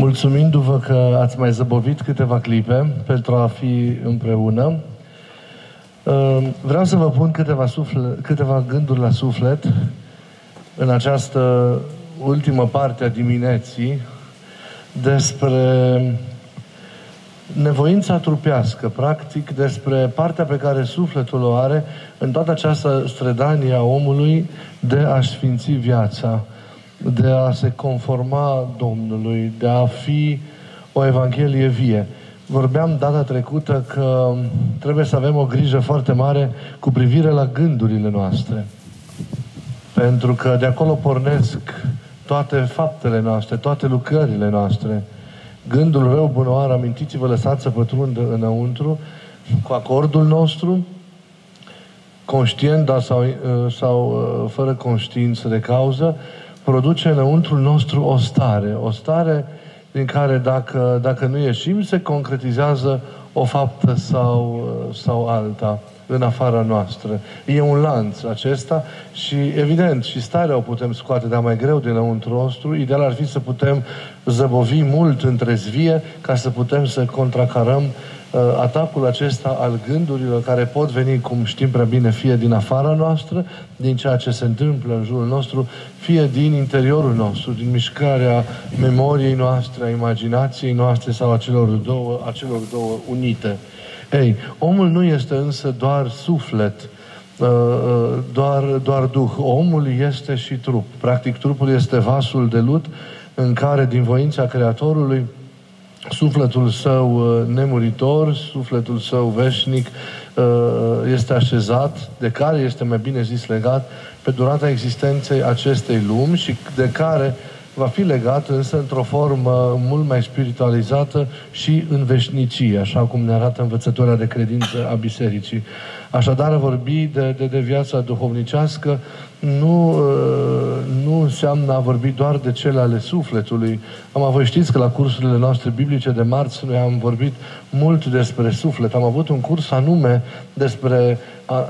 mulțumindu-vă că ați mai zăbovit câteva clipe pentru a fi împreună. Uh, vreau să vă pun câteva, sufle, câteva gânduri la suflet în această ultimă parte a dimineții despre nevoința trupească, practic despre partea pe care sufletul o are în toată această strădanie a omului de a sfinți viața, de a se conforma Domnului, de a fi o Evanghelie vie. Vorbeam data trecută că trebuie să avem o grijă foarte mare cu privire la gândurile noastre. Pentru că de acolo pornesc toate faptele noastre, toate lucrările noastre. Gândul rău, bunoară, amintiți-vă, lăsați să pătrundă înăuntru, cu acordul nostru, conștient dar sau, uh, sau uh, fără conștiință de cauză, produce înăuntru nostru o stare. O stare din care dacă, dacă nu ieșim, se concretizează o faptă sau, uh, sau alta în afara noastră. E un lanț acesta și, evident, și starea o putem scoate, dar mai greu dinăuntru nostru. Ideal ar fi să putem zăbovi mult între zvie ca să putem să contracarăm uh, atacul acesta al gândurilor care pot veni, cum știm prea bine, fie din afara noastră, din ceea ce se întâmplă în jurul nostru, fie din interiorul nostru, din mișcarea memoriei noastre, a imaginației noastre sau a celor două, a celor două unite. Ei, omul nu este însă doar suflet, uh, uh, doar, doar duh. Omul este și trup. Practic, trupul este vasul de lut în care, din voința Creatorului, sufletul său uh, nemuritor, sufletul său veșnic este așezat, de care este mai bine zis legat, pe durata existenței acestei lumi și de care va fi legat însă într-o formă mult mai spiritualizată și în veșnicie, așa cum ne arată învățătoarea de credință a Bisericii. Așadar, a vorbi de, de, de viața duhovnicească nu, uh, nu înseamnă a vorbi doar de cele ale sufletului. Am avut, știți că la cursurile noastre biblice de marți noi am vorbit mult despre suflet. Am avut un curs anume despre,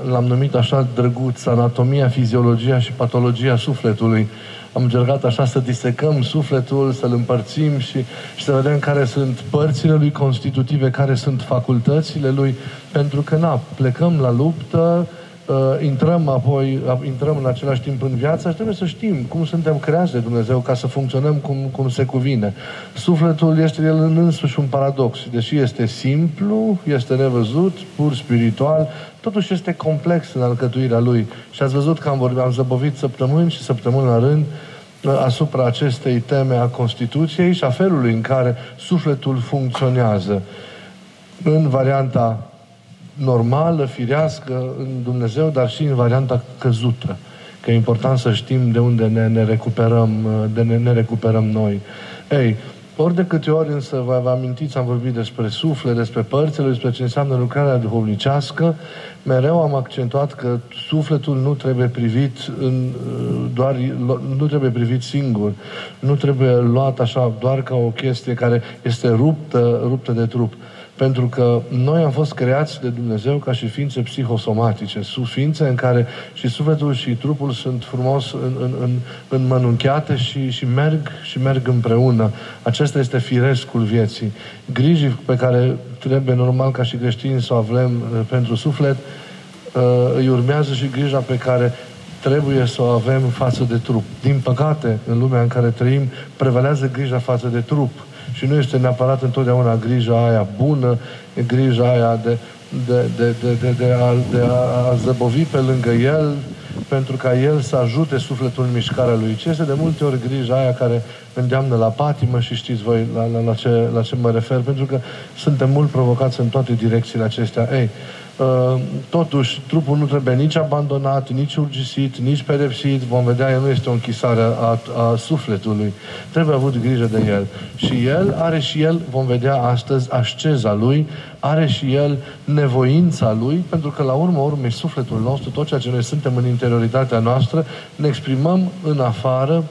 l-am numit așa drăguț, anatomia, fiziologia și patologia sufletului am încercat așa să disecăm sufletul, să-l împărțim și, și să vedem care sunt părțile lui constitutive, care sunt facultățile lui, pentru că, na, plecăm la luptă, uh, intrăm apoi, uh, intrăm în același timp în viață și trebuie să știm cum suntem creați de Dumnezeu ca să funcționăm cum, cum se cuvine. Sufletul este el în însuși un paradox. Deși este simplu, este nevăzut, pur spiritual, totuși este complex în alcătuirea lui. Și ați văzut că am, vorbit, am zăbovit săptămâni și săptămâni la rând uh, asupra acestei teme a Constituției și a felului în care sufletul funcționează în varianta normală, firească, în Dumnezeu, dar și în varianta căzută. Că e important să știm de unde ne, ne recuperăm, uh, de ne, ne recuperăm noi. Ei, ori de câte ori însă vă, vă amintiți, am vorbit despre suflet, despre părțile, despre ce înseamnă lucrarea duhovnicească, mereu am accentuat că sufletul nu trebuie privit în, doar, nu trebuie privit singur, nu trebuie luat așa doar ca o chestie care este ruptă, ruptă de trup. Pentru că noi am fost creați de Dumnezeu ca și ființe psihosomatice, ființe în care și sufletul și trupul sunt frumos în, în, în, înmănunchiate și, și, merg, și merg împreună. Acesta este firescul vieții. Grijii pe care trebuie normal ca și creștini să o avem uh, pentru suflet, uh, îi urmează și grija pe care trebuie să o avem față de trup. Din păcate, în lumea în care trăim, prevalează grija față de trup și nu este neapărat întotdeauna grija aia bună, e grija aia de, de, de, de, de, de, a, de a zăbovi pe lângă el, pentru ca el să ajute sufletul în mișcarea lui. Ce este de multe ori grija aia care îndeamnă la patimă și știți voi la, la, la, ce, la ce mă refer, pentru că suntem mult provocați în toate direcțiile acestea. Ei, Uh, totuși, trupul nu trebuie nici abandonat, nici urgisit, nici pedepsit. Vom vedea, el nu este o închisare a, a sufletului. Trebuie avut grijă de el. Și el are și el, vom vedea astăzi, asceza lui, are și el nevoința lui, pentru că la urmă urmei sufletul nostru, tot ceea ce noi suntem în interioritatea noastră, ne exprimăm în afară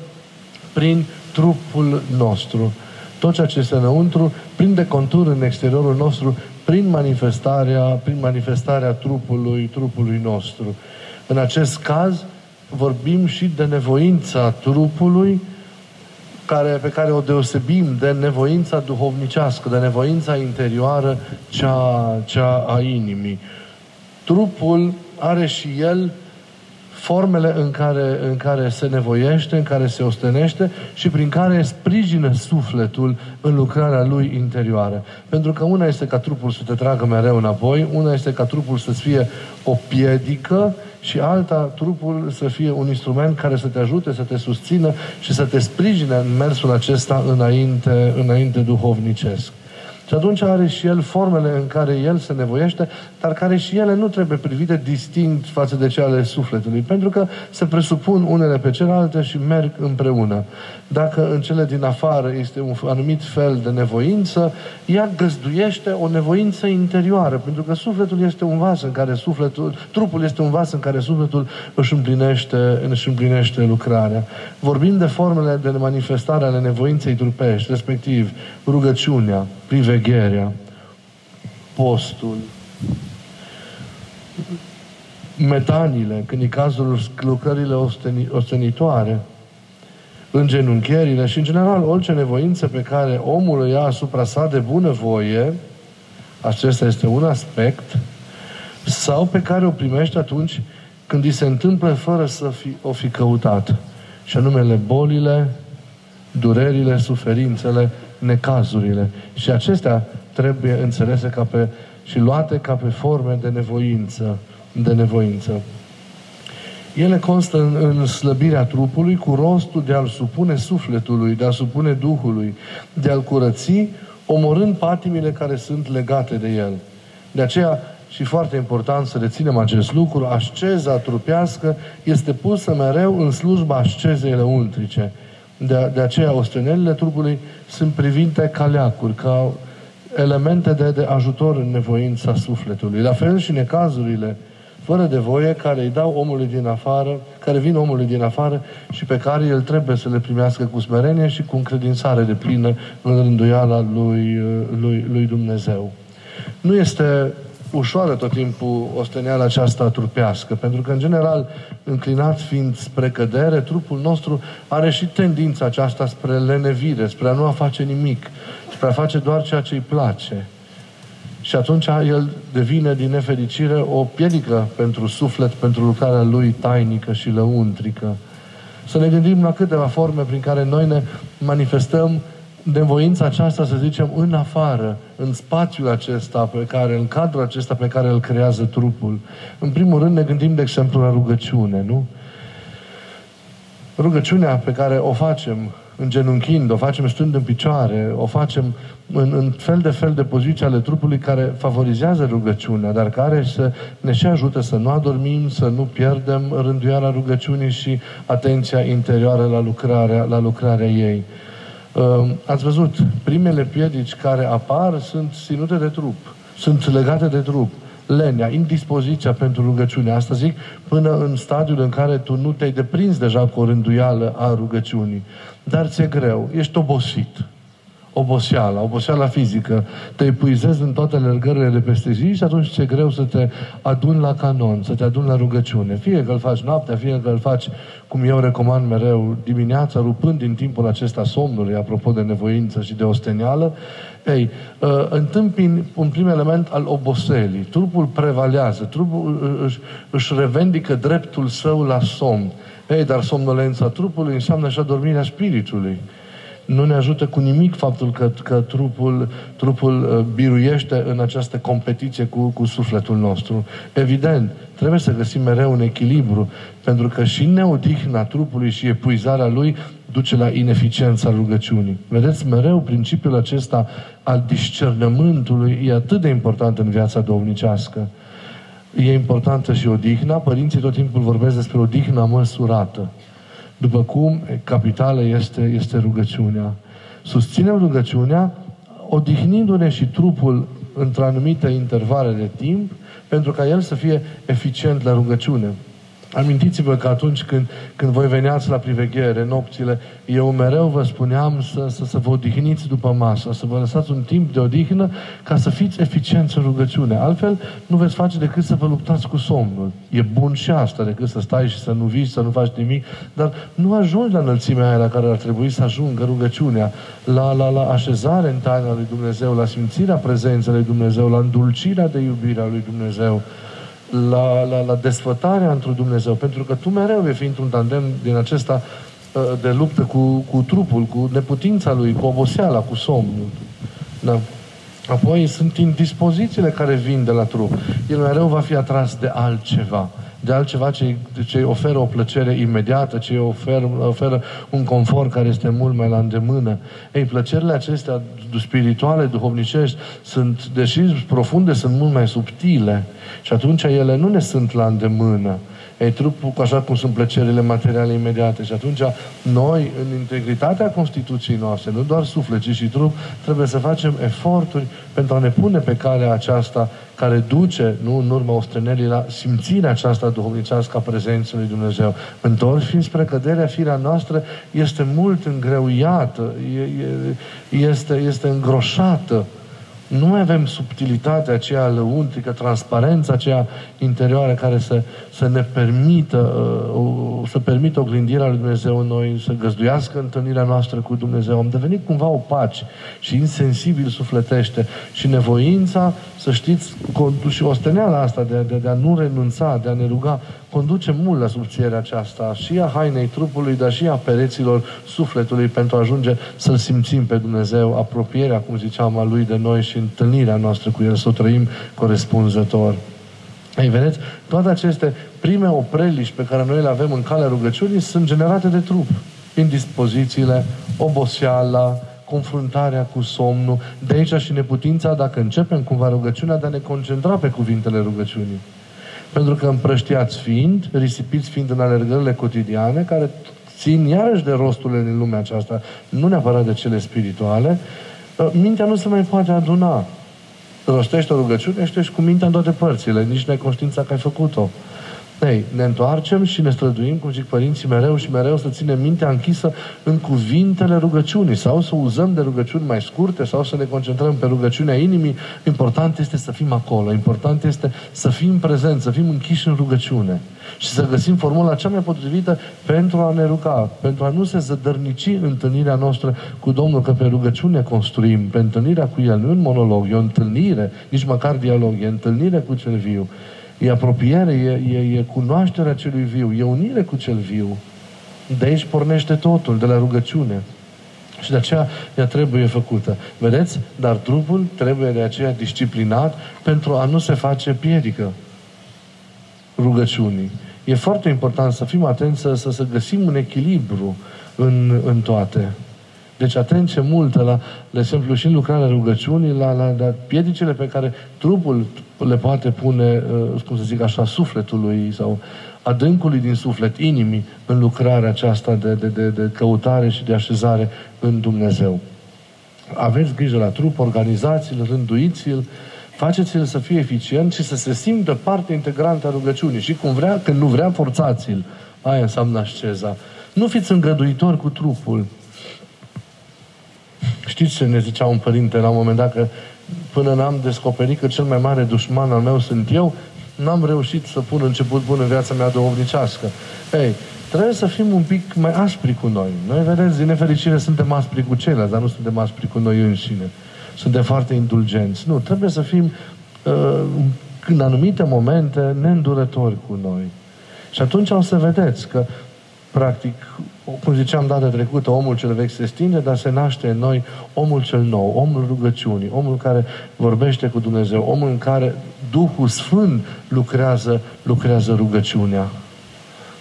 prin trupul nostru. Tot ceea ce este înăuntru prinde contur în exteriorul nostru prin manifestarea, prin manifestarea trupului, trupului nostru. În acest caz, vorbim și de nevoința trupului care, pe care o deosebim de nevoința duhovnicească, de nevoința interioară, cea, cea a inimii. Trupul are și el formele în care, în care se nevoiește, în care se ostenește și prin care sprijină sufletul în lucrarea lui interioară. Pentru că una este ca trupul să te tragă mereu înapoi, una este ca trupul să-ți fie o piedică și alta, trupul să fie un instrument care să te ajute, să te susțină și să te sprijine în mersul acesta înainte, înainte duhovnicesc. Și atunci are și el formele în care el se nevoiește, dar care și ele nu trebuie privite distinct față de cele ale sufletului, pentru că se presupun unele pe celelalte și merg împreună. Dacă în cele din afară este un anumit fel de nevoință, ea găzduiește o nevoință interioară, pentru că sufletul este un vas în care sufletul, trupul este un vas în care sufletul își împlinește, își împlinește lucrarea. Vorbim de formele de manifestare ale nevoinței trupești, respectiv rugăciunea, privegherea, postul, metanile, când e cazul lucrările osteni, ostenitoare, îngenunchierile și, în general, orice nevoință pe care omul o ia asupra sa de bunăvoie, acesta este un aspect, sau pe care o primește atunci când îi se întâmplă fără să fi, o fi căutat. Și anumele bolile, durerile, suferințele, necazurile. Și acestea trebuie înțelese ca pe, și luate ca pe forme de nevoință. De nevoință. Ele constă în, în slăbirea trupului cu rostul de a-l supune sufletului, de a supune Duhului, de a-l curăți, omorând patimile care sunt legate de el. De aceea, și foarte important să reținem acest lucru, asceza trupească este pusă mereu în slujba ascezei lăuntrice. De, de aceea, ostenelile trupului sunt privite ca leacuri, ca elemente de, de ajutor în nevoința sufletului. La fel și necazurile fără de voie, care îi dau omului din afară, care vin omului din afară și pe care el trebuie să le primească cu smerenie și cu încredințare de plină în rânduiala lui, lui, lui Dumnezeu. Nu este ușoară tot timpul osteneala aceasta trupească, pentru că, în general, înclinat fiind spre cădere, trupul nostru are și tendința aceasta spre lenevire, spre a nu a face nimic, spre a face doar ceea ce îi place. Și atunci el devine, din nefericire, o piedică pentru suflet, pentru lucrarea lui tainică și lăuntrică. Să ne gândim la câteva forme prin care noi ne manifestăm voința aceasta, să zicem, în afară, în spațiul acesta pe care, în cadrul acesta pe care îl creează trupul. În primul rând ne gândim, de exemplu, la rugăciune, nu? Rugăciunea pe care o facem îngenunchind, o facem stând în picioare, o facem în, în fel de fel de poziții ale trupului care favorizează rugăciunea, dar care să ne și ajută să nu adormim, să nu pierdem rânduiala rugăciunii și atenția interioară la lucrarea, la lucrarea ei. Uh, ați văzut, primele piedici care apar sunt ținute de trup, sunt legate de trup lenea, indispoziția pentru rugăciune. Asta zic până în stadiul în care tu nu te-ai deprins deja cu o rânduială a rugăciunii. Dar ți-e greu, ești obosit oboseala, oboseala fizică, te epuizezi în toate alergările de peste zi și atunci ți-e greu să te aduni la canon, să te aduni la rugăciune. Fie că îl faci noaptea, fie că îl faci, cum eu recomand mereu, dimineața, rupând din timpul acesta somnului, apropo de nevoință și de ostenială, ei, uh, întâmpin un prim element al oboselii. Trupul prevalează, trupul își, își revendică dreptul său la somn. Ei, dar somnolența trupului înseamnă și adormirea spiritului nu ne ajută cu nimic faptul că, că trupul, trupul uh, biruiește în această competiție cu, cu sufletul nostru. Evident, trebuie să găsim mereu un echilibru, pentru că și neodihna trupului și epuizarea lui duce la ineficiența rugăciunii. Vedeți, mereu principiul acesta al discernământului e atât de important în viața domnicească. E importantă și odihna. Părinții tot timpul vorbesc despre odihna măsurată. După cum capitală este, este rugăciunea. Susținem rugăciunea odihnindu-ne și trupul într-o anumită intervale de timp pentru ca el să fie eficient la rugăciune. Amintiți-vă că atunci când, când voi veneați la priveghere, nopțile, eu mereu vă spuneam să, să, să vă odihniți după masă, să vă lăsați un timp de odihnă ca să fiți eficienți în rugăciune. Altfel, nu veți face decât să vă luptați cu somnul. E bun și asta, decât să stai și să nu vii, să nu faci nimic, dar nu ajungi la înălțimea aia la care ar trebui să ajungă rugăciunea, la, la, la așezare în taina lui Dumnezeu, la simțirea prezenței lui Dumnezeu, la îndulcirea de iubirea lui Dumnezeu la, la, la desfătarea într Dumnezeu, pentru că tu mereu vei fi într-un tandem din acesta uh, de luptă cu, cu trupul, cu neputința lui, cu oboseala, cu somnul. Da. Apoi sunt indispozițiile care vin de la trup. El mereu va fi atras de altceva de altceva ce, ce oferă o plăcere imediată, ce oferă, oferă un confort care este mult mai la îndemână. Ei, plăcerile acestea spirituale, duhovnicești, sunt, deși profunde, sunt mult mai subtile. Și atunci ele nu ne sunt la îndemână. Ei, trupul, așa cum sunt plăcerile materiale imediate. Și atunci, noi, în integritatea Constituției noastre, nu doar suflet, ci și trup, trebuie să facem eforturi pentru a ne pune pe calea aceasta care duce, nu în urma ostrănelii, la simțirea aceasta duhovnicească a prezenței lui Dumnezeu. Întorși fiind spre căderea, firea noastră este mult îngreuiată, este, este îngroșată nu mai avem subtilitatea aceea lăuntrică, transparența aceea interioară care să, să ne permită, uh, să permită oglindirea lui Dumnezeu în noi, să găzduiască întâlnirea noastră cu Dumnezeu. Am devenit cumva opaci și insensibil sufletește și nevoința, să știți, și osteneala asta de, de, de a nu renunța, de a ne ruga, conduce mult la subțierea aceasta și a hainei trupului, dar și a pereților sufletului pentru a ajunge să-L simțim pe Dumnezeu, apropierea, cum ziceam, a Lui de noi și întâlnirea noastră cu El, să o trăim corespunzător. Ei, vedeți, toate aceste prime opreliști pe care noi le avem în calea rugăciunii sunt generate de trup. Indispozițiile, oboseala, confruntarea cu somnul, de aici și neputința, dacă începem cumva rugăciunea, de a ne concentra pe cuvintele rugăciunii. Pentru că împrăștiați fiind, risipiți fiind în alergările cotidiane, care țin iarăși de rosturile din lumea aceasta, nu neapărat de cele spirituale, ă, mintea nu se mai poate aduna. Rostești o rugăciune și ești cu mintea în toate părțile, nici n-ai conștiința că ai făcut-o. Ei, ne întoarcem și ne străduim, cum zic părinții, mereu și mereu să ținem mintea închisă în cuvintele rugăciunii sau să uzăm de rugăciuni mai scurte sau să ne concentrăm pe rugăciunea inimii. Important este să fim acolo, important este să fim prezenți, să fim închiși în rugăciune și să găsim formula cea mai potrivită pentru a ne ruga, pentru a nu se zădărnici întâlnirea noastră cu Domnul, că pe rugăciune construim, pe întâlnirea cu El, nu e un monolog, e o întâlnire, nici măcar dialog, e întâlnire cu cel viu. E apropiere, e, e, e cunoașterea celui viu, e unire cu cel viu. De aici pornește totul, de la rugăciune. Și de aceea ea trebuie făcută. Vedeți? Dar trupul trebuie de aceea disciplinat pentru a nu se face piedică rugăciunii. E foarte important să fim atenți să, să, să găsim un echilibru în, în toate. Deci atenție multă la, de exemplu, și în lucrarea rugăciunii, la, la, la piedicile pe care trupul le poate pune, uh, cum să zic așa, sufletului sau adâncului din suflet, inimii, în lucrarea aceasta de, de, de, de căutare și de așezare în Dumnezeu. Aveți grijă la trup, organizați-l, rânduiți-l, faceți-l să fie eficient și să se simtă parte integrantă a rugăciunii. Și cum vrea, când nu vrea, forțați-l. Aia înseamnă asceza. Nu fiți îngăduitori cu trupul. Știți ce ne zicea un părinte la un moment dat că până n-am descoperit că cel mai mare dușman al meu sunt eu, n-am reușit să pun început bun în viața mea duhovnicească. Ei, trebuie să fim un pic mai aspri cu noi. Noi, vedeți, din nefericire suntem aspri cu ceilalți, dar nu suntem aspri cu noi înșine. Suntem foarte indulgenți. Nu, trebuie să fim uh, în anumite momente neîndurători cu noi. Și atunci o să vedeți că practic, cum ziceam data trecută, omul cel vechi se stinge, dar se naște în noi omul cel nou, omul rugăciunii, omul care vorbește cu Dumnezeu, omul în care Duhul Sfânt lucrează, lucrează rugăciunea.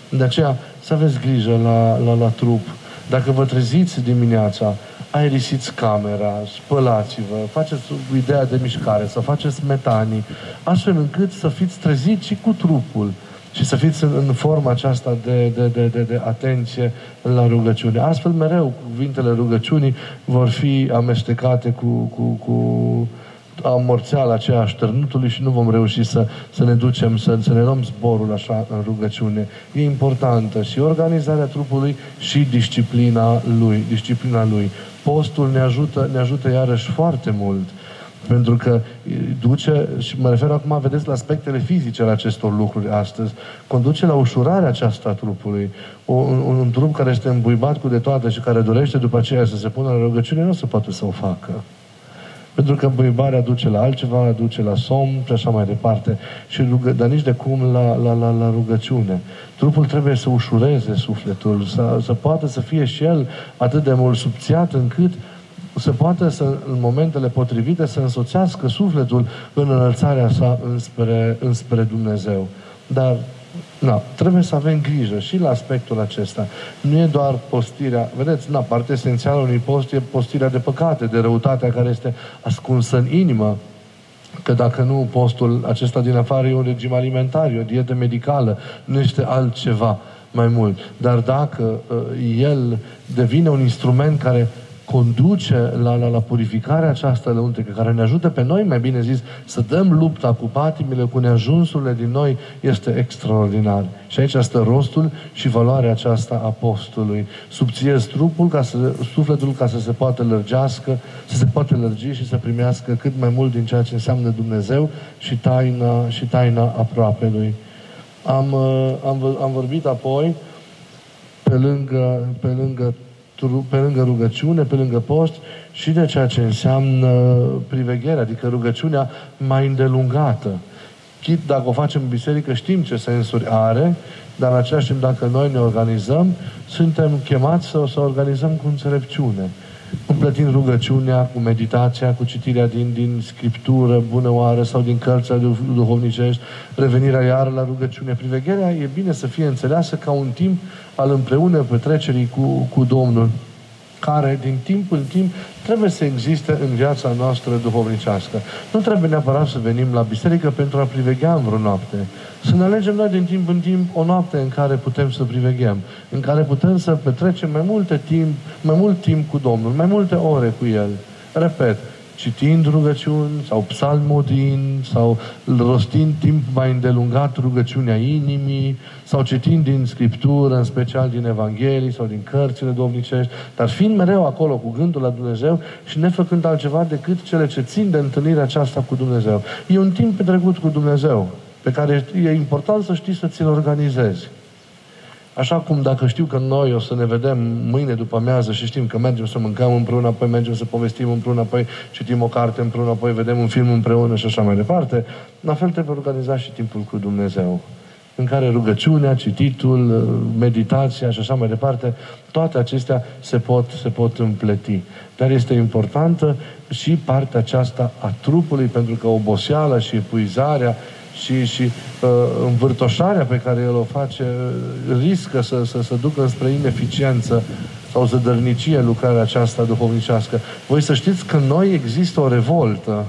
De aceea, să aveți grijă la, la, la trup. Dacă vă treziți dimineața, aerisiți camera, spălați-vă, faceți ideea de mișcare, să faceți metanii, astfel încât să fiți treziți și cu trupul și să fiți în, în forma aceasta de, de, de, de, de atenție la rugăciune. Astfel, mereu, cuvintele rugăciunii vor fi amestecate cu, cu, cu amorțeala aceea așternutului și nu vom reuși să, să ne ducem, să, să ne luăm zborul așa în rugăciune. E importantă și organizarea trupului și disciplina lui. Disciplina lui. Postul ne ajută, ne ajută iarăși foarte mult. Pentru că duce, și mă refer acum, vedeți, la aspectele fizice ale acestor lucruri astăzi, conduce la ușurarea aceasta a trupului. O, un, un trup care este îmbuibat cu de toate și care dorește după aceea să se pună la rugăciune, nu se poate să o facă. Pentru că îmbuibarea duce la altceva, duce la somn și așa mai departe. Și rugă, dar nici de cum la, la, la, la rugăciune. Trupul trebuie să ușureze sufletul, să, să poată să fie și el atât de mult subțiat încât să poată să, în momentele potrivite, să însoțească sufletul în înălțarea sa înspre, înspre Dumnezeu. Dar Na, trebuie să avem grijă și la aspectul acesta. Nu e doar postirea, vedeți, na, partea esențială unui post e postirea de păcate, de răutatea care este ascunsă în inimă. Că dacă nu, postul acesta din afară e un regim alimentar, e o dietă medicală, nu este altceva mai mult. Dar dacă uh, el devine un instrument care conduce la, la, la purificarea aceasta lăuntrică, care ne ajută pe noi, mai bine zis, să dăm lupta cu patimile, cu neajunsurile din noi, este extraordinar. Și aici este rostul și valoarea aceasta a postului. Subțiez trupul, ca să, sufletul, ca să se poată lărgească, să se poată lărgi și să primească cât mai mult din ceea ce înseamnă Dumnezeu și taina, și taina aproapelui. Am, uh, am, am vorbit apoi, pe lângă, pe lângă pe lângă rugăciune, pe lângă post și de ceea ce înseamnă priveghere, adică rugăciunea mai îndelungată. Chit dacă o facem în biserică, știm ce sensuri are, dar în același timp, dacă noi ne organizăm, suntem chemați să, să organizăm cu înțelepciune împlătind rugăciunea cu meditația, cu citirea din, din scriptură, bună oară, sau din cărțile duhovnicești, revenirea iară la rugăciune. Privegherea e bine să fie înțeleasă ca un timp al împreună petrecerii cu, cu Domnul care din timp în timp trebuie să existe în viața noastră duhovnicească. Nu trebuie neapărat să venim la biserică pentru a priveghea în vreo noapte. Să ne alegem noi din timp în timp o noapte în care putem să priveghem, în care putem să petrecem mai multe timp, mai mult timp cu Domnul, mai multe ore cu El. Repet, citind rugăciuni sau psalmodind sau rostind timp mai îndelungat rugăciunea inimii sau citind din Scriptură, în special din Evanghelii sau din cărțile domnicești, dar fiind mereu acolo cu gândul la Dumnezeu și nefăcând altceva decât cele ce țin de întâlnirea aceasta cu Dumnezeu. E un timp petrecut cu Dumnezeu, pe care e important să știi să ți-l organizezi. Așa cum dacă știu că noi o să ne vedem mâine după amiază și știm că mergem să mâncăm împreună, apoi mergem să povestim împreună, apoi citim o carte împreună, apoi vedem un film împreună și așa mai departe, la fel trebuie organizat și timpul cu Dumnezeu în care rugăciunea, cititul, meditația și așa mai departe, toate acestea se pot, se pot împleti. Dar este importantă și partea aceasta a trupului, pentru că oboseala și epuizarea și, și uh, învârtoșarea pe care el o face uh, riscă să, să, să ducă spre ineficiență sau zădărnicie lucrarea aceasta duhovnicească. Voi să știți că noi există o revoltă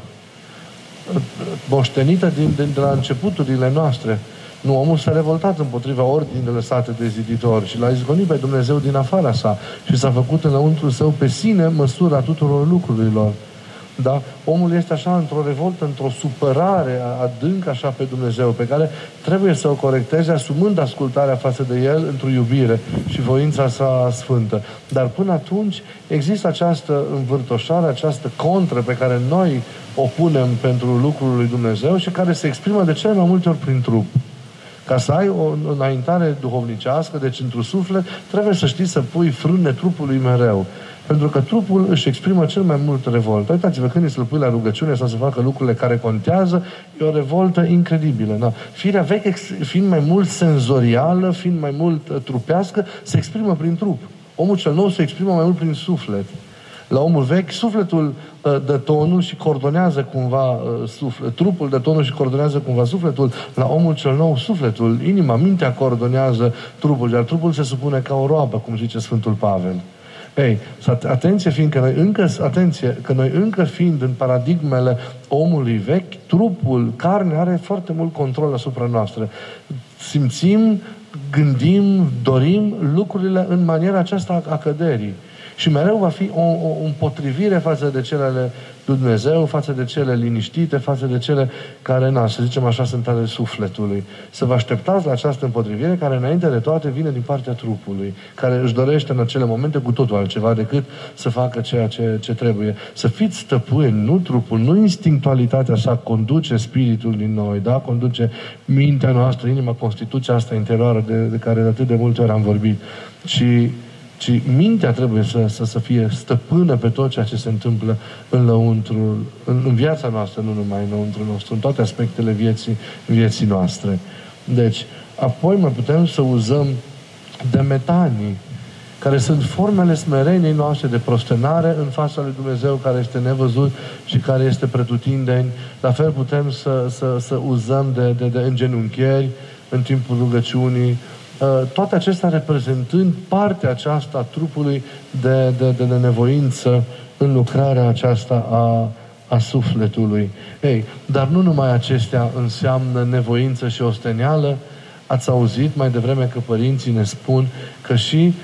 uh, moștenită din, din, de la începuturile noastre. Nu, omul s-a revoltat împotriva ordinii lăsate de ziditor și l-a izgonit pe Dumnezeu din afara sa și s-a făcut înăuntru său pe sine măsura tuturor lucrurilor. Da? Omul este așa într-o revoltă, într-o supărare adâncă așa pe Dumnezeu, pe care trebuie să o corecteze asumând ascultarea față de El într-o iubire și voința sa sfântă. Dar până atunci există această învârtoșare, această contră pe care noi o punem pentru lucrul lui Dumnezeu și care se exprimă de cele mai multe ori prin trup. Ca să ai o înaintare duhovnicească, deci într-un suflet, trebuie să știi să pui frâne trupului mereu. Pentru că trupul își exprimă cel mai mult revoltă. Uitați-vă, când îi să pui la rugăciune sau să facă lucrurile care contează, e o revoltă incredibilă. Da? Firea veche, fiind mai mult senzorială, fiind mai mult uh, trupească, se exprimă prin trup. Omul cel nou se exprimă mai mult prin suflet. La omul vechi, sufletul uh, dă tonul și coordonează cumva uh, suflet, trupul dă tonul și coordonează cumva sufletul. La omul cel nou, sufletul, inima, mintea coordonează trupul, iar trupul se supune ca o roabă, cum zice Sfântul Pavel. Ei, atenție, fiindcă noi încă, atenție, că noi încă fiind în paradigmele omului vechi, trupul, carne are foarte mult control asupra noastră. Simțim, gândim, dorim lucrurile în maniera aceasta a căderii. Și mereu va fi o, o împotrivire față de celele lui Dumnezeu, față de cele liniștite, față de cele care, na, să zicem așa, sunt ale sufletului. Să vă așteptați la această împotrivire care, înainte de toate, vine din partea trupului, care își dorește în acele momente cu totul altceva decât să facă ceea ce, ce trebuie. Să fiți stăpâni, nu trupul, nu instinctualitatea sa conduce spiritul din noi, da? Conduce mintea noastră, inima, constituția asta interioară de, de care de atât de multe ori am vorbit, ci ci mintea trebuie să, să, să fie stăpână pe tot ceea ce se întâmplă în lăuntru, în, în viața noastră, nu numai în lăuntru nostru, în toate aspectele vieții, vieții noastre. Deci, apoi mai putem să uzăm de metanii, care sunt formele smereniei noastre de prostenare în fața lui Dumnezeu, care este nevăzut și care este pretutindeni. La fel putem să, să, să uzăm de, de, de îngenunchieri în timpul rugăciunii, Uh, toate acestea reprezentând partea aceasta a trupului de, de, de, de nevoință în lucrarea aceasta a, a sufletului. Ei, dar nu numai acestea înseamnă nevoință și osteneală, ați auzit mai devreme că părinții ne spun că și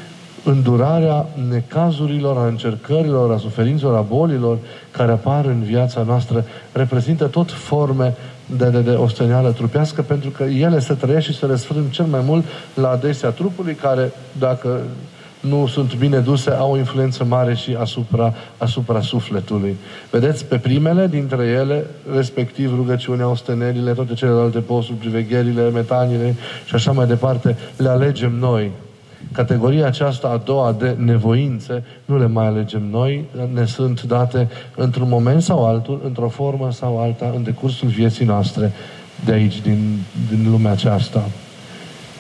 îndurarea necazurilor, a încercărilor, a suferințelor, a bolilor care apar în viața noastră reprezintă tot forme de, de, de osteneală trupească, pentru că ele se trăiesc și se răsfrâng cel mai mult la adesea trupului, care, dacă nu sunt bine duse, au o influență mare și asupra, asupra sufletului. Vedeți, pe primele dintre ele, respectiv rugăciunea, ostenerile, toate celelalte posturi, privegherile, metanile și așa mai departe, le alegem noi. Categoria aceasta a doua de nevoințe nu le mai alegem noi, ne sunt date într-un moment sau altul, într-o formă sau alta, în decursul vieții noastre de aici, din, din lumea aceasta.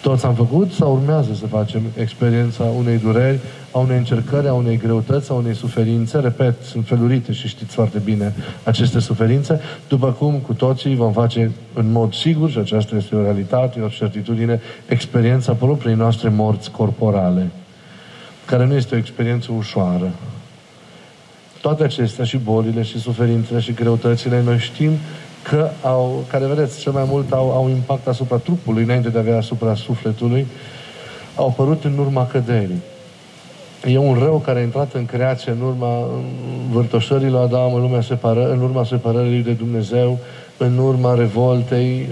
Toți am făcut sau urmează să facem experiența unei dureri, a unei încercări, a unei greutăți, a unei suferințe. Repet, sunt felurite și știți foarte bine aceste suferințe, după cum cu toții vom face în mod sigur, și aceasta este o realitate, o certitudine, experiența propriei noastre morți corporale, care nu este o experiență ușoară. Toate acestea, și bolile, și suferințele, și greutățile, noi știm că au, care vedeți, cel mai mult au, au impact asupra trupului, înainte de a avea asupra sufletului, au apărut în urma căderii. E un rău care a intrat în creație în urma vârtoșărilor Adam, în, lumea separă, în urma separării de Dumnezeu, în urma revoltei,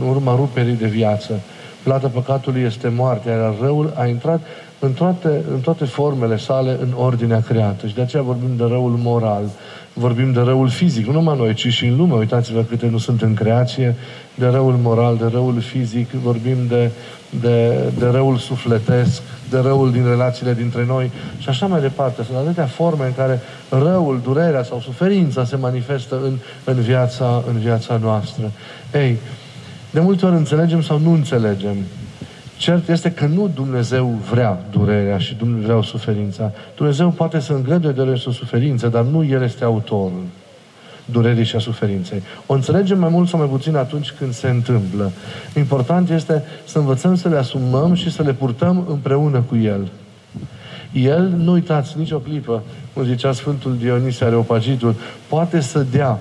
în urma ruperii de viață. Plata păcatului este moartea, iar răul a intrat în toate, în toate formele sale în ordinea creată. Și de aceea vorbim de răul moral, vorbim de răul fizic, nu numai noi, ci și în lume. Uitați-vă câte nu sunt în creație, de răul moral, de răul fizic, vorbim de, de, de răul sufletesc, de răul din relațiile dintre noi și așa mai departe. Sunt atâtea forme în care răul, durerea sau suferința se manifestă în, în, viața, în viața noastră. Ei, de multe ori înțelegem sau nu înțelegem Cert este că nu Dumnezeu vrea durerea și Dumnezeu vrea suferința. Dumnezeu poate să îngăduie durere și suferință, dar nu El este autorul durerii și a suferinței. O înțelegem mai mult sau mai puțin atunci când se întâmplă. Important este să învățăm să le asumăm și să le purtăm împreună cu El. El, nu uitați nicio clipă, cum zicea Sfântul Dionisie Areopagitul, poate să dea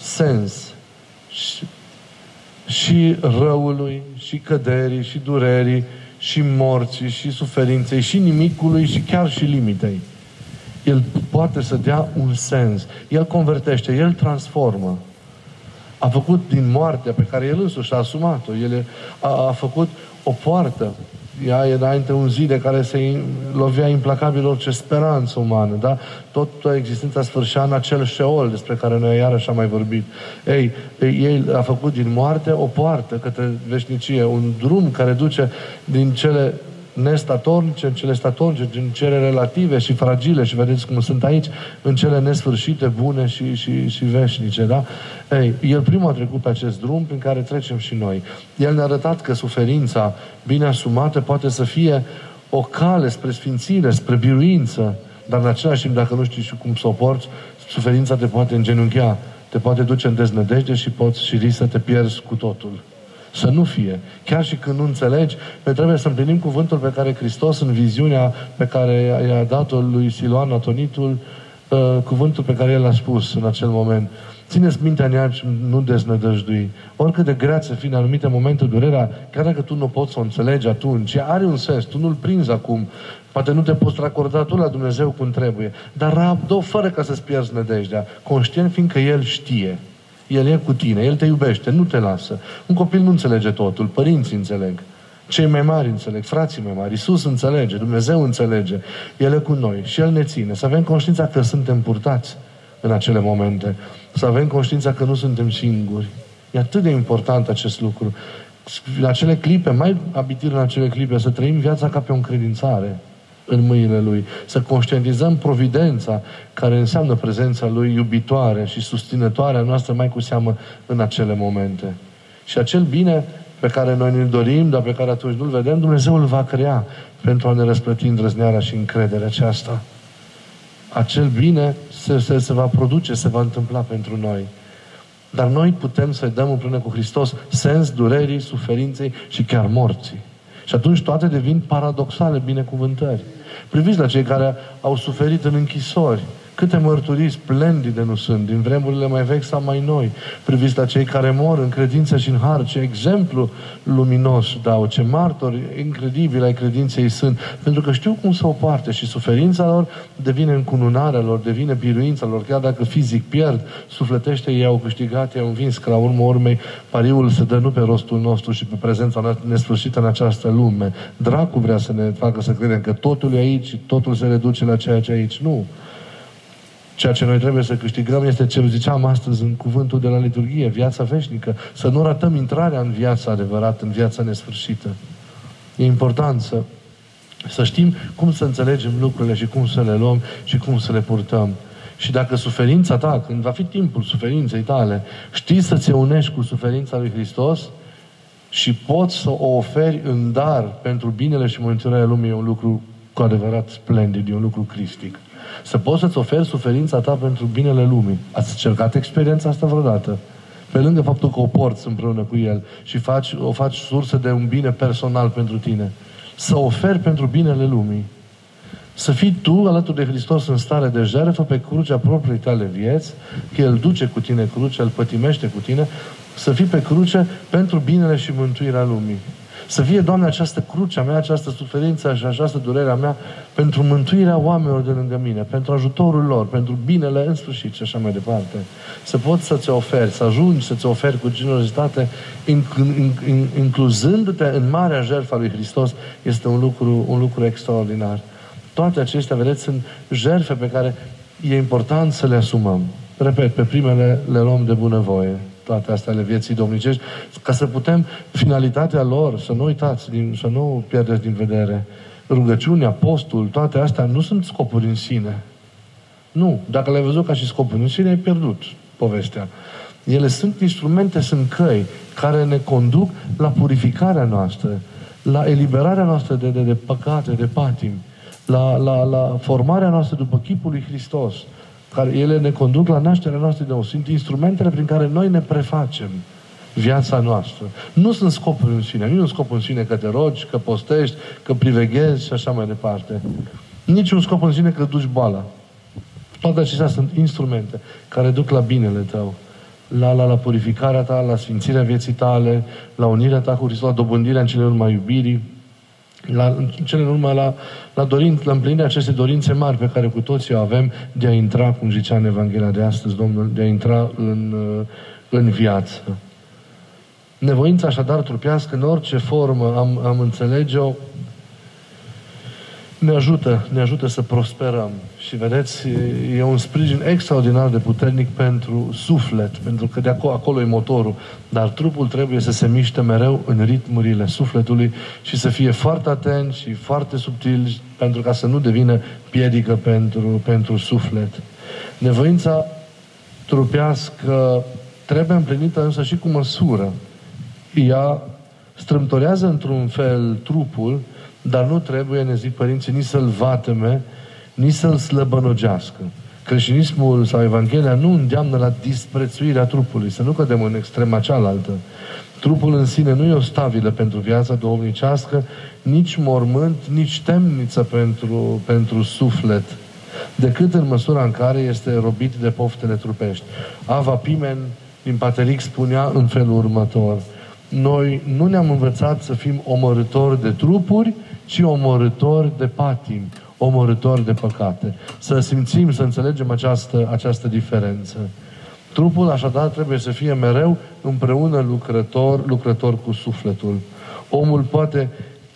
sens și și răului, și căderii, și durerii, și morții, și suferinței, și nimicului, și chiar și limitei. El poate să dea un sens. El convertește, El transformă. A făcut din moartea pe care El însuși a asumat-o. El a, a făcut o poartă ea e înainte un zid de care se lovea implacabil orice speranță umană, da? Tot existența sfârșea în acel șeol despre care noi iarăși am mai vorbit. Ei, el a făcut din moarte o poartă către veșnicie, un drum care duce din cele nestatornice, în cele statornice, în cele relative și fragile, și vedeți cum sunt aici, în cele nesfârșite, bune și, și, și veșnice, da? Ei, el primul a trecut pe acest drum prin care trecem și noi. El ne-a arătat că suferința bine asumată poate să fie o cale spre sfințire, spre biruință, dar în același timp, dacă nu știi și cum să o porți, suferința te poate îngenunchea, te poate duce în deznădejde și poți și risc să te pierzi cu totul. Să nu fie. Chiar și când nu înțelegi, noi trebuie să împlinim cuvântul pe care Hristos, în viziunea pe care i-a dat-o lui Siloan Atonitul, uh, cuvântul pe care el l-a spus în acel moment. Țineți mintea în ea și nu deznădăjdui. Oricât de grea să fie în anumite momente durerea, chiar dacă tu nu poți să o înțelegi atunci, ea are un sens, tu nu-l prinzi acum Poate nu te poți racorda tu la Dumnezeu cum trebuie. Dar rabdă fără ca să-ți pierzi nădejdea. Conștient fiindcă El știe. El e cu tine, El te iubește, nu te lasă. Un copil nu înțelege totul, părinții înțeleg. Cei mai mari înțeleg, frații mai mari, Iisus înțelege, Dumnezeu înțelege. El e cu noi și El ne ține. Să avem conștiința că suntem purtați în acele momente. Să avem conștiința că nu suntem singuri. E atât de important acest lucru. În acele clipe, mai abitir în acele clipe, să trăim viața ca pe o încredințare în mâinile Lui. Să conștientizăm providența care înseamnă prezența Lui iubitoare și susținătoare a noastră mai cu seamă în acele momente. Și acel bine pe care noi ne dorim, dar pe care atunci nu-l vedem, Dumnezeu îl va crea pentru a ne răsplăti îndrăznearea și încrederea aceasta. Acel bine se, se, se va produce, se va întâmpla pentru noi. Dar noi putem să-i dăm împreună cu Hristos sens durerii, suferinței și chiar morții. Și atunci toate devin paradoxale binecuvântări. Priviți la cei care au suferit în închisori, Câte mărturii splendide nu sunt, din vremurile mai vechi sau mai noi. Priviți la cei care mor în credință și în har, ce exemplu luminos dau, ce martori incredibili ai credinței sunt, pentru că știu cum să o poarte și suferința lor devine încununarea lor, devine biruința lor, chiar dacă fizic pierd, sufletește ei au câștigat, ei au învins, că la urmă urmei pariul se dă nu pe rostul nostru și pe prezența nesfârșită în această lume. Dracu vrea să ne facă să credem că totul e aici și totul se reduce la ceea ce e aici. Nu. Ceea ce noi trebuie să câștigăm este ce ziceam astăzi în cuvântul de la liturghie, viața veșnică. Să nu ratăm intrarea în viața adevărată, în viața nesfârșită. E important să, să știm cum să înțelegem lucrurile și cum să le luăm și cum să le purtăm. Și dacă suferința ta, când va fi timpul suferinței tale, știi să ți unești cu suferința lui Hristos și poți să o oferi în dar pentru binele și mântuirea lumii, e un lucru cu adevărat splendid, e un lucru cristic. Să poți să-ți oferi suferința ta pentru binele lumii. Ați încercat experiența asta vreodată? Pe lângă faptul că o porți împreună cu El și faci, o faci sursă de un bine personal pentru tine. Să oferi pentru binele lumii. Să fii tu alături de Hristos în stare de jertfă pe crucea propriei tale vieți, că El duce cu tine crucea, îl pătimește cu tine, să fii pe cruce pentru binele și mântuirea lumii. Să fie, Doamne, această cruce a mea, această suferință și această durere a mea pentru mântuirea oamenilor de lângă mine, pentru ajutorul lor, pentru binele în sfârșit și așa mai departe. Să poți să-ți oferi, să ajungi să-ți oferi cu generozitate, incluzându-te în marea jertfă a lui Hristos, este un lucru, un lucru extraordinar. Toate acestea, vedeți, sunt jertfe pe care e important să le asumăm. Repet, pe primele le luăm de bunăvoie toate astea ale vieții domnicești, ca să putem, finalitatea lor, să nu uitați, din, să nu pierdeți din vedere, rugăciunea, postul, toate astea nu sunt scopuri în sine. Nu. Dacă le-ai văzut ca și scopuri în sine, ai pierdut povestea. Ele sunt instrumente, sunt căi care ne conduc la purificarea noastră, la eliberarea noastră de, de, de păcate, de patim, la, la, la formarea noastră după chipul lui Hristos care ele ne conduc la nașterea noastră de nou. Sunt instrumentele prin care noi ne prefacem viața noastră. Nu sunt scopuri în sine. Nu e un scop în sine că te rogi, că postești, că priveghezi și așa mai departe. Nici un scop în sine că duci boala. Toate acestea sunt instrumente care duc la binele tău, la, la, la purificarea ta, la sfințirea vieții tale, la unirea ta cu Hristos, la dobândirea în cele urmă iubirii, la, în cele în urmă la, la, dorin, la împlinirea acestei dorințe mari pe care cu toții o avem de a intra, cum zicea în Evanghelia de astăzi, Domnul, de a intra în, uh, în viață. Nevoința așadar trupească în orice formă am, am înțelege-o ne ajută, ne ajută să prosperăm. Și vedeți, e un sprijin extraordinar de puternic pentru suflet, pentru că de acolo, acolo e motorul. Dar trupul trebuie să se miște mereu în ritmurile sufletului și să fie foarte atent și foarte subtil pentru ca să nu devină piedică pentru, pentru suflet. Nevoința trupească trebuie împlinită însă și cu măsură. Ea strâmtorează într-un fel trupul, dar nu trebuie, ne zic părinții, nici să-l vateme, nici să-l slăbănogească. Creștinismul sau Evanghelia nu îndeamnă la disprețuirea trupului, să nu cădem în extrema cealaltă. Trupul în sine nu e o stabilă pentru viața duhovnicească, nici mormânt, nici temniță pentru, pentru suflet, decât în măsura în care este robit de poftele trupești. Ava Pimen din Pateric spunea în felul următor – noi nu ne-am învățat să fim omorători de trupuri, ci omorători de patimi, omorători de păcate. Să simțim, să înțelegem această, această diferență. Trupul așadar trebuie să fie mereu împreună lucrător, lucrător cu sufletul. Omul poate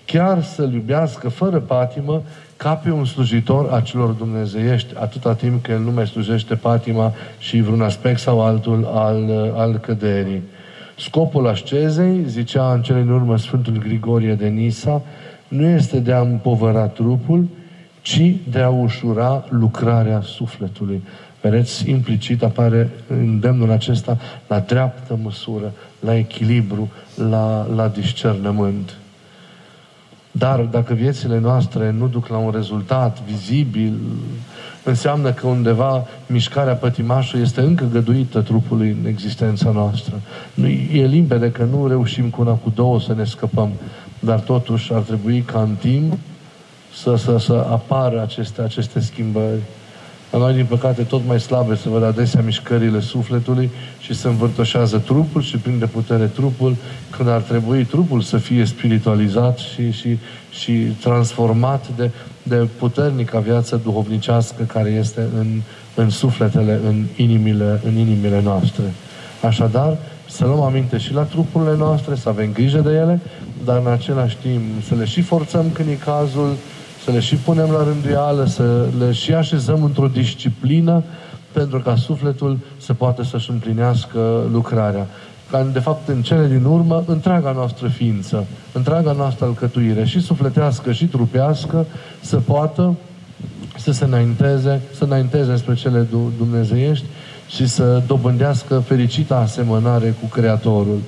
chiar să-L iubească fără patimă ca pe un slujitor a celor dumnezeiești, atâta timp că el nu mai slujește patima și vreun aspect sau altul al, al căderii. Scopul ascezei, zicea în cele din urmă Sfântul Grigorie de Nisa, nu este de a împovăra trupul, ci de a ușura lucrarea sufletului. Vedeți, implicit apare îndemnul acesta la dreaptă măsură, la echilibru, la, la discernământ. Dar dacă viețile noastre nu duc la un rezultat vizibil, înseamnă că undeva mișcarea pătimașă este încă găduită trupului în existența noastră. Nu, e limpede că nu reușim cu una, cu două să ne scăpăm, dar totuși ar trebui ca în timp să, să, să apară aceste, aceste schimbări. La noi, din păcate, tot mai slabe se văd adesea mișcările sufletului și se învârtoșează trupul și prinde putere trupul, când ar trebui trupul să fie spiritualizat și, și, și transformat de, de puternica viață duhovnicească care este în, în sufletele, în inimile, în inimile noastre. Așadar, să luăm aminte și la trupurile noastre, să avem grijă de ele, dar în același timp să le și forțăm când e cazul, să le și punem la rânduială, să le și așezăm într-o disciplină pentru ca sufletul să poată să-și împlinească lucrarea. Ca, de fapt, în cele din urmă, întreaga noastră ființă, întreaga noastră alcătuire, și sufletească, și trupească, să poată să se înainteze, să înainteze spre cele dumnezeiești și să dobândească fericita asemănare cu Creatorul.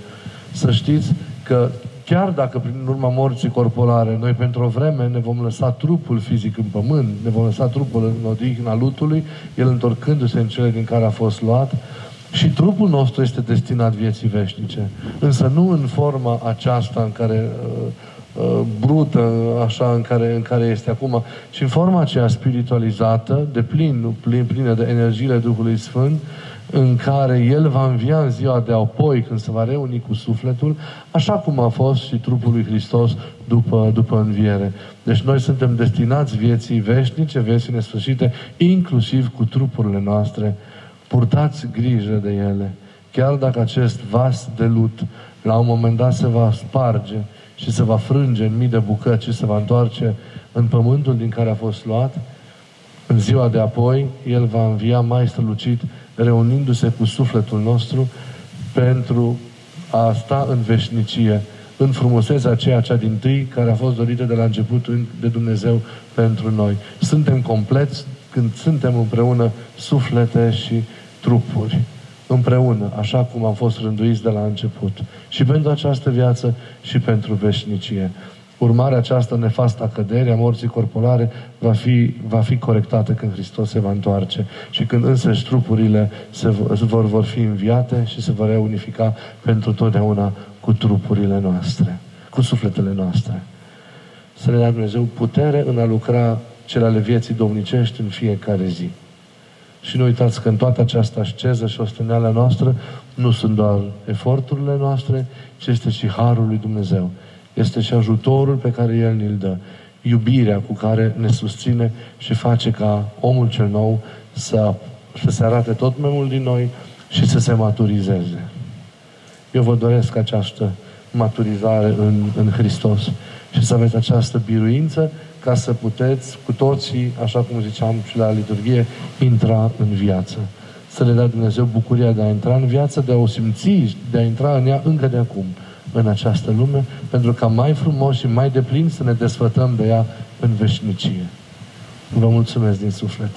Să știți că Chiar dacă prin urma morții corporale noi pentru o vreme ne vom lăsa trupul fizic în pământ, ne vom lăsa trupul în odihna lutului, el întorcându-se în cele din care a fost luat, și trupul nostru este destinat vieții veșnice. Însă nu în forma aceasta în care uh, uh, brută, așa, în care, în care este acum, ci în forma aceea spiritualizată, de plin, plin, plină de energiile Duhului Sfânt, în care El va învia în ziua de apoi, când se va reuni cu sufletul, așa cum a fost și trupul lui Hristos după, după înviere. Deci noi suntem destinați vieții veșnice, vieții nesfârșite, inclusiv cu trupurile noastre. Purtați grijă de ele. Chiar dacă acest vas de lut la un moment dat se va sparge și se va frânge în mii de bucăți și se va întoarce în pământul din care a fost luat, în ziua de apoi, El va învia mai strălucit reunindu-se cu sufletul nostru pentru a sta în veșnicie, în frumusețea aceea cea din tâi care a fost dorită de la început de Dumnezeu pentru noi. Suntem compleți când suntem împreună suflete și trupuri. Împreună, așa cum am fost rânduiți de la început. Și pentru această viață și pentru veșnicie urmarea aceasta nefastă a căderii, a morții corporale, va fi, va fi corectată când Hristos se va întoarce și când însă trupurile se vor, vor fi înviate și se vor reunifica pentru totdeauna cu trupurile noastre, cu sufletele noastre. Să ne dea Dumnezeu putere în a lucra cele ale vieții domnicești în fiecare zi. Și nu uitați că în toată această asceză și osteneala noastră nu sunt doar eforturile noastre, ci este și Harul lui Dumnezeu este și ajutorul pe care El ne-l dă. Iubirea cu care ne susține și face ca omul cel nou să, să se arate tot mai mult din noi și să se maturizeze. Eu vă doresc această maturizare în, în Hristos și să aveți această biruință ca să puteți cu toții, așa cum ziceam și la liturghie, intra în viață. Să le dea Dumnezeu bucuria de a intra în viață, de a o simți, de a intra în ea încă de acum în această lume, pentru ca mai frumos și mai deplin să ne desfătăm de ea în veșnicie. Vă mulțumesc din suflet.